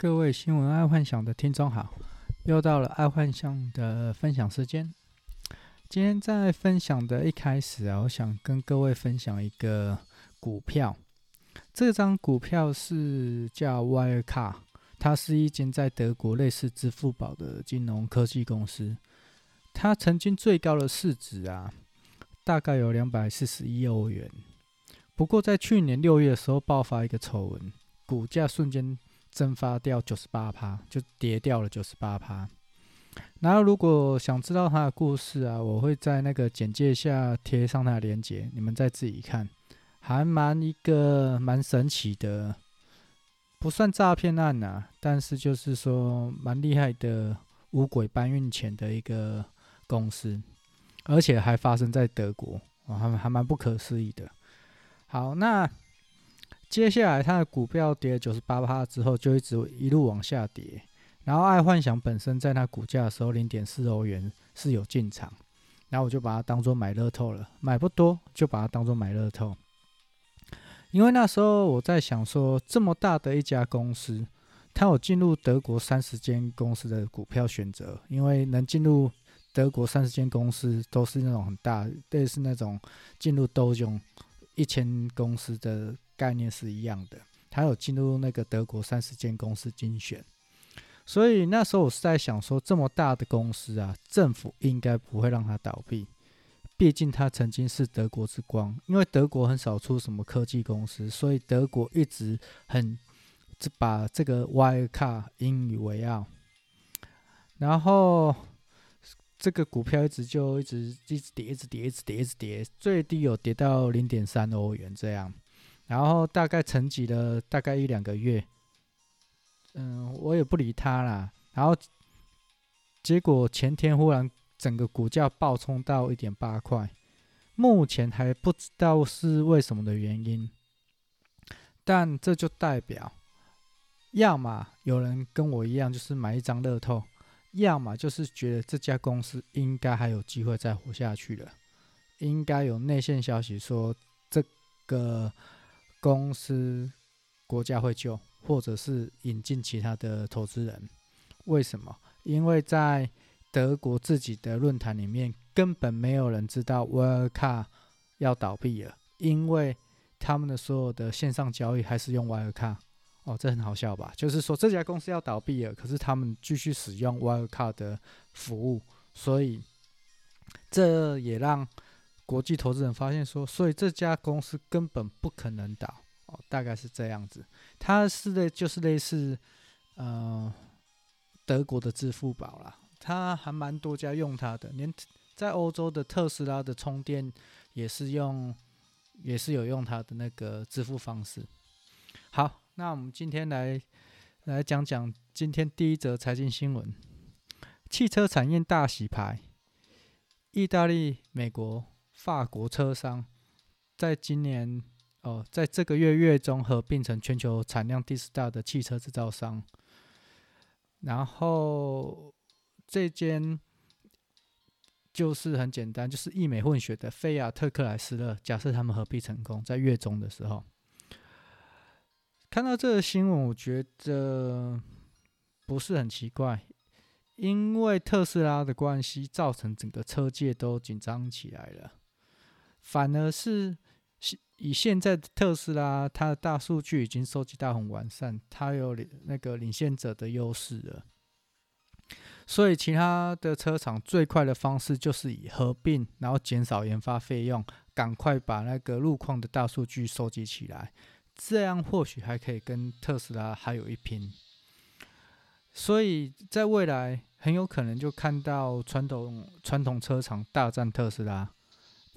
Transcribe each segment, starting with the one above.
各位新闻爱幻想的听众好，又到了爱幻想的分享时间。今天在分享的一开始啊，我想跟各位分享一个股票。这张股票是叫 Wirecard，它是一间在德国类似支付宝的金融科技公司。它曾经最高的市值啊，大概有两百四十亿欧元。不过在去年六月的时候爆发一个丑闻，股价瞬间。蒸发掉九十八趴，就跌掉了九十八趴。然后，如果想知道他的故事啊，我会在那个简介下贴上他的链接，你们再自己看，还蛮一个蛮神奇的，不算诈骗案呐，但是就是说蛮厉害的五鬼搬运钱的一个公司，而且还发生在德国，还还蛮不可思议的。好，那。接下来，它的股票跌九十八趴之后，就一直一路往下跌。然后，爱幻想本身在它股价的时候，零点四欧元是有进场，然后我就把它当做买乐透了，买不多，就把它当做买乐透。因为那时候我在想说，这么大的一家公司，它有进入德国三十间公司的股票选择，因为能进入德国三十间公司，都是那种很大，类似那种进入道琼一千公司的。概念是一样的，他有进入那个德国三十间公司精选，所以那时候我是在想说，这么大的公司啊，政府应该不会让它倒闭，毕竟它曾经是德国之光。因为德国很少出什么科技公司，所以德国一直很把这个 Wirecard 引以为傲。然后这个股票一直就一直一直跌，一直跌，一直跌，一直跌，最低有跌到零点三欧元这样。然后大概沉寂了大概一两个月，嗯，我也不理他啦。然后结果前天忽然整个股价暴冲到一点八块，目前还不知道是为什么的原因。但这就代表，要么有人跟我一样，就是买一张乐透；要么就是觉得这家公司应该还有机会再活下去了，应该有内线消息说这个。公司国家会救，或者是引进其他的投资人。为什么？因为在德国自己的论坛里面，根本没有人知道 Wirecard 要倒闭了，因为他们的所有的线上交易还是用 Wirecard。哦，这很好笑吧？就是说这家公司要倒闭了，可是他们继续使用 Wirecard 的服务，所以这也让。国际投资人发现说，所以这家公司根本不可能倒哦，大概是这样子。它是类，就是类似呃德国的支付宝啦，它还蛮多家用它的，连在欧洲的特斯拉的充电也是用，也是有用它的那个支付方式。好，那我们今天来来讲讲今天第一则财经新闻：汽车产业大洗牌，意大利、美国。法国车商在今年哦，在这个月月中合并成全球产量第四大的汽车制造商。然后这间就是很简单，就是意美混血的菲亚特克莱斯勒。假设他们合并成功，在月中的时候看到这个新闻，我觉得不是很奇怪。因为特斯拉的关系，造成整个车界都紧张起来了。反而是以现在的特斯拉，它的大数据已经收集到很完善，它有那个领先者的优势了。所以其他的车厂最快的方式就是以合并，然后减少研发费用，赶快把那个路况的大数据收集起来，这样或许还可以跟特斯拉还有一拼。所以在未来很有可能就看到传统传统车厂大战特斯拉。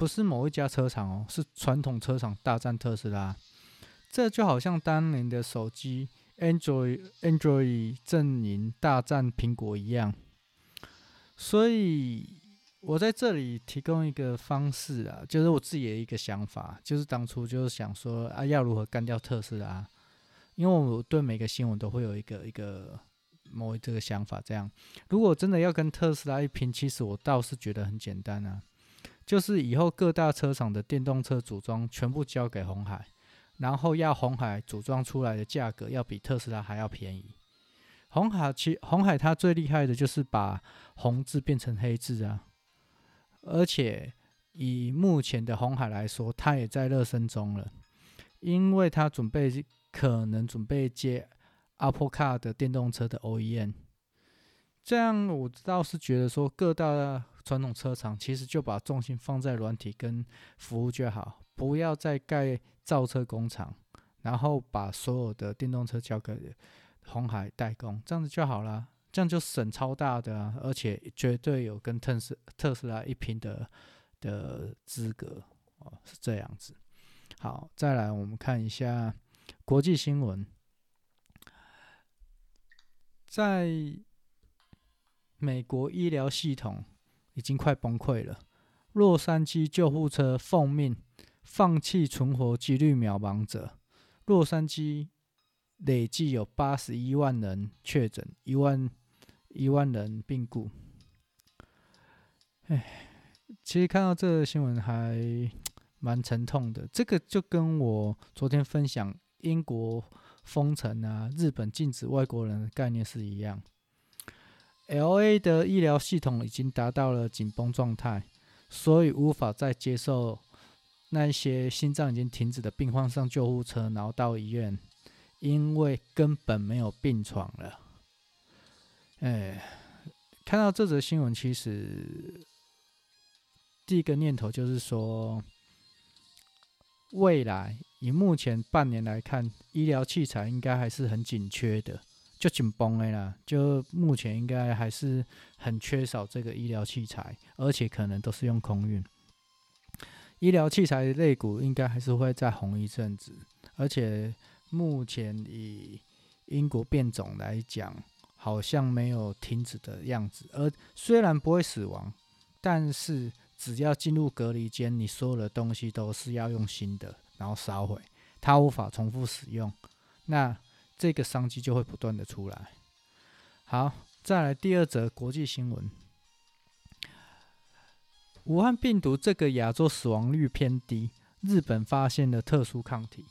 不是某一家车厂哦，是传统车厂大战特斯拉，这就好像当年的手机 Android Android 阵营大战苹果一样。所以我在这里提供一个方式啊，就是我自己的一个想法，就是当初就是想说啊，要如何干掉特斯拉？因为我对每个新闻都会有一个一个某一这个想法。这样，如果真的要跟特斯拉一拼，其实我倒是觉得很简单啊。就是以后各大车厂的电动车组装全部交给红海，然后要红海组装出来的价格要比特斯拉还要便宜，红海其红海它最厉害的就是把红字变成黑字啊，而且以目前的红海来说，它也在热身中了，因为它准备可能准备接 Apple Car 的电动车的 OEM。这样我倒是觉得说，各大传统车厂其实就把重心放在软体跟服务就好，不要再盖造车工厂，然后把所有的电动车交给红海代工，这样子就好了。这样就省超大的啊，而且绝对有跟特斯特斯拉一拼的的资格哦，是这样子。好，再来我们看一下国际新闻，在。美国医疗系统已经快崩溃了。洛杉矶救护车奉命放弃存活几率渺茫者。洛杉矶累计有八十一万人确诊，一万一万人病故。哎，其实看到这个新闻还蛮沉痛的。这个就跟我昨天分享英国封城啊、日本禁止外国人的概念是一样。LA 的医疗系统已经达到了紧绷状态，所以无法再接受那些心脏已经停止的病患上救护车，然后到医院，因为根本没有病床了。哎，看到这则新闻，其实第一个念头就是说，未来以目前半年来看，医疗器材应该还是很紧缺的。就紧绷的啦，就目前应该还是很缺少这个医疗器材，而且可能都是用空运。医疗器材类股应该还是会再红一阵子，而且目前以英国变种来讲，好像没有停止的样子。而虽然不会死亡，但是只要进入隔离间，你所有的东西都是要用新的，然后烧毁，它无法重复使用。那这个商机就会不断的出来。好，再来第二则国际新闻：武汉病毒这个亚洲死亡率偏低，日本发现了特殊抗体。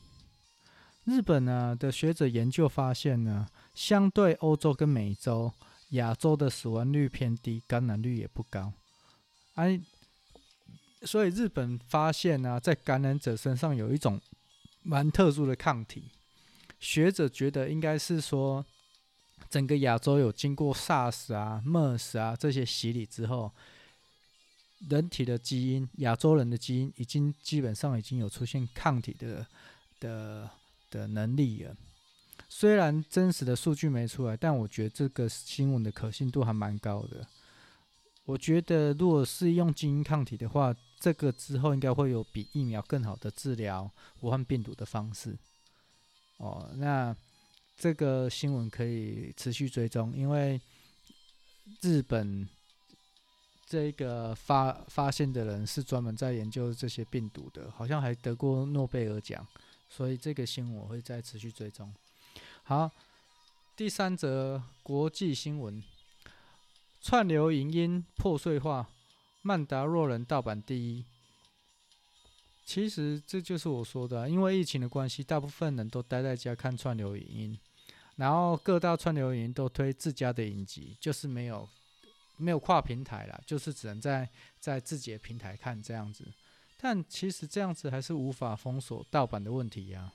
日本呢的学者研究发现呢，相对欧洲跟美洲，亚洲的死亡率偏低，感染率也不高。哎，所以日本发现呢，在感染者身上有一种蛮特殊的抗体。学者觉得应该是说，整个亚洲有经过 SARS 啊、MERS 啊这些洗礼之后，人体的基因，亚洲人的基因已经基本上已经有出现抗体的的的能力了。虽然真实的数据没出来，但我觉得这个新闻的可信度还蛮高的。我觉得如果是用基因抗体的话，这个之后应该会有比疫苗更好的治疗武汉病毒的方式。哦，那这个新闻可以持续追踪，因为日本这个发发现的人是专门在研究这些病毒的，好像还得过诺贝尔奖，所以这个新闻我会再持续追踪。好，第三则国际新闻：串流影音破碎化，曼达洛人盗版第一。其实这就是我说的，因为疫情的关系，大部分人都待在家看串流影音，然后各大串流影音都推自家的影集，就是没有没有跨平台啦，就是只能在在自己的平台看这样子。但其实这样子还是无法封锁盗版的问题呀。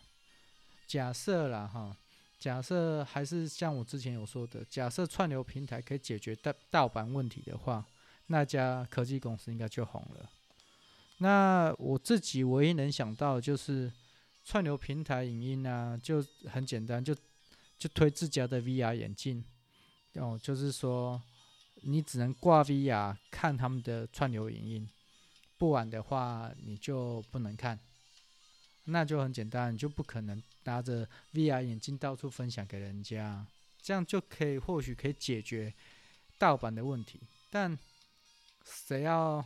假设啦哈，假设还是像我之前有说的，假设串流平台可以解决盗盗版问题的话，那家科技公司应该就红了。那我自己唯一能想到就是串流平台影音啊，就很简单，就就推自家的 VR 眼镜，哦，就是说你只能挂 VR 看他们的串流影音，不然的话你就不能看，那就很简单，你就不可能拿着 VR 眼镜到处分享给人家，这样就可以或许可以解决盗版的问题，但谁要？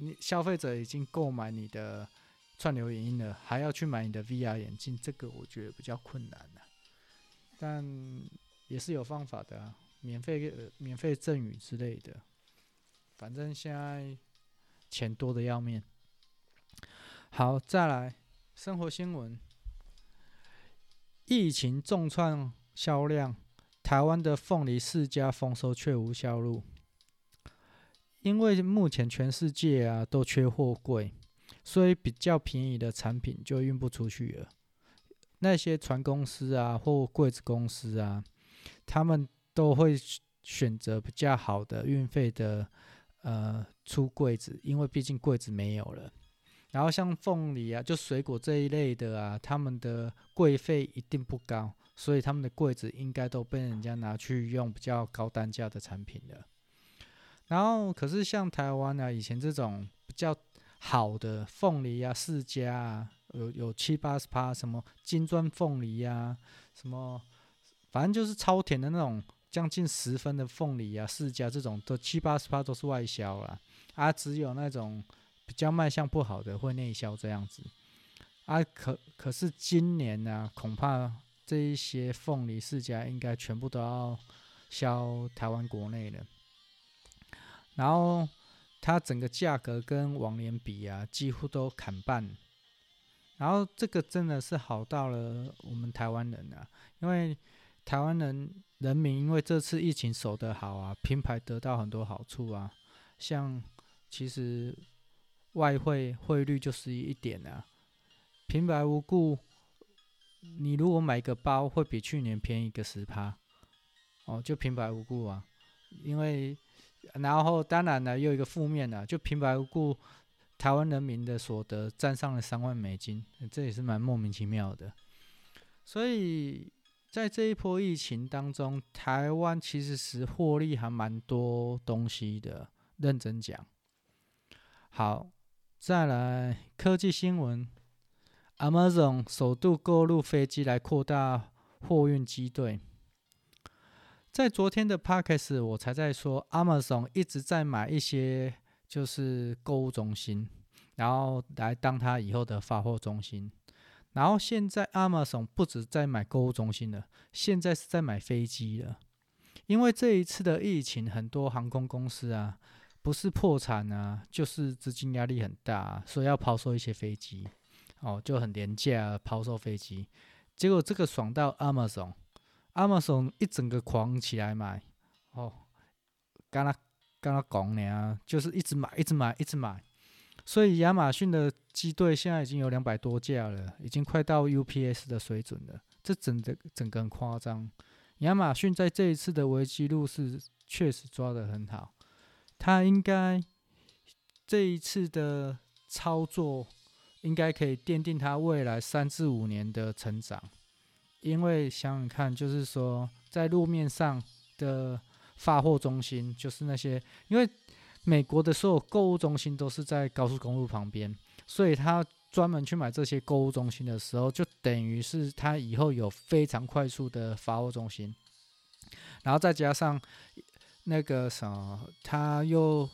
你消费者已经购买你的串流影音了，还要去买你的 VR 眼镜，这个我觉得比较困难了，但也是有方法的啊，免费、免费赠与之类的，反正现在钱多的要命。好，再来生活新闻，疫情重创销量，台湾的凤梨释迦丰收却无销路，因为目前全世界啊都缺货柜，所以比较便宜的产品就运不出去了。那些船公司啊或柜子公司啊，他们都会选择比较好的运费的呃出柜子，因为毕竟柜子没有了。然后像凤梨啊，就水果这一类的啊，他们的柜费一定不高，所以他们的柜子应该都被人家拿去用比较高单价的产品了。然后可是像台湾啊，以前这种比较好的凤梨啊，释迦啊，有有七八十趴，什么金钻凤梨啊，什么反正就是超甜的那种，将近十分的凤梨啊，释迦这种都七八十趴都是外销了，啊，只有那种。比较卖相不好的会内销这样子，啊，可可是今年呢、啊，恐怕这一些凤梨释迦应该全部都要销台湾国内了。然后它整个价格跟往年比啊，几乎都砍半。然后这个真的是好到了我们台湾人啊，因为台湾人人民因为这次疫情守得好啊，品牌得到很多好处啊，像其实。外汇汇率就是一点啊，平白无故，你如果买个包会比去年便宜个十趴，哦，就平白无故啊，因为然后当然呢又一个负面啊，就平白无故，台湾人民的所得占上了三万美金，这也是蛮莫名其妙的。所以在这一波疫情当中，台湾其实是获利还蛮多东西的，认真讲，好。再来科技新闻，Amazon 首度购入飞机来扩大货运机队。在昨天的 Podcast 我才在说，Amazon 一直在买一些就是购物中心，然后来当它以后的发货中心。然后现在 Amazon 不止在买购物中心了，现在是在买飞机了。因为这一次的疫情，很多航空公司啊。不是破产啊，就是资金压力很大，所以要抛售一些飞机，哦，就很廉价抛售飞机。结果这个爽到 Amazon 亚马逊一整个狂起来买，哦，刚刚刚刚讲呢，就是一直买，一直买，一直买。所以亚马逊的机队现在已经有两百多架了，已经快到 UPS 的水准了。这整的整个很夸张。亚马逊在这一次的危机路是确实抓得很好。他应该这一次的操作，应该可以奠定他未来三至五年的成长。因为想想看，就是说在路面上的发货中心，就是那些，因为美国的所有购物中心都是在高速公路旁边，所以他专门去买这些购物中心的时候，就等于是他以后有非常快速的发货中心，然后再加上。那个什么，他又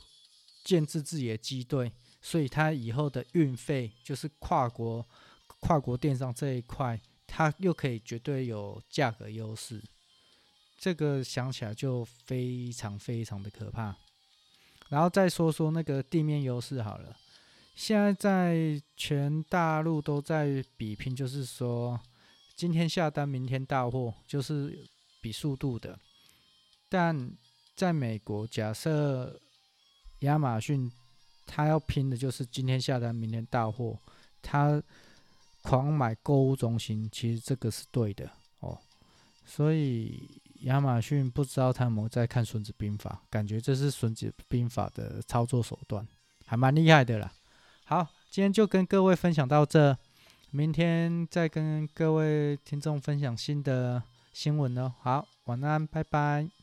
建制自己的机队，所以他以后的运费就是跨国跨国电商这一块，他又可以绝对有价格优势。这个想起来就非常非常的可怕。然后再说说那个地面优势好了，现在在全大陆都在比拼，就是说今天下单明天到货，就是比速度的，但。在美国，假设亚马逊他要拼的就是今天下单，明天到货，他狂买购物中心，其实这个是对的哦。所以亚马逊不知道他有没有在看《孙子兵法》，感觉这是《孙子兵法》的操作手段，还蛮厉害的啦。好，今天就跟各位分享到这，明天再跟各位听众分享新的新闻哦。好，晚安，拜拜。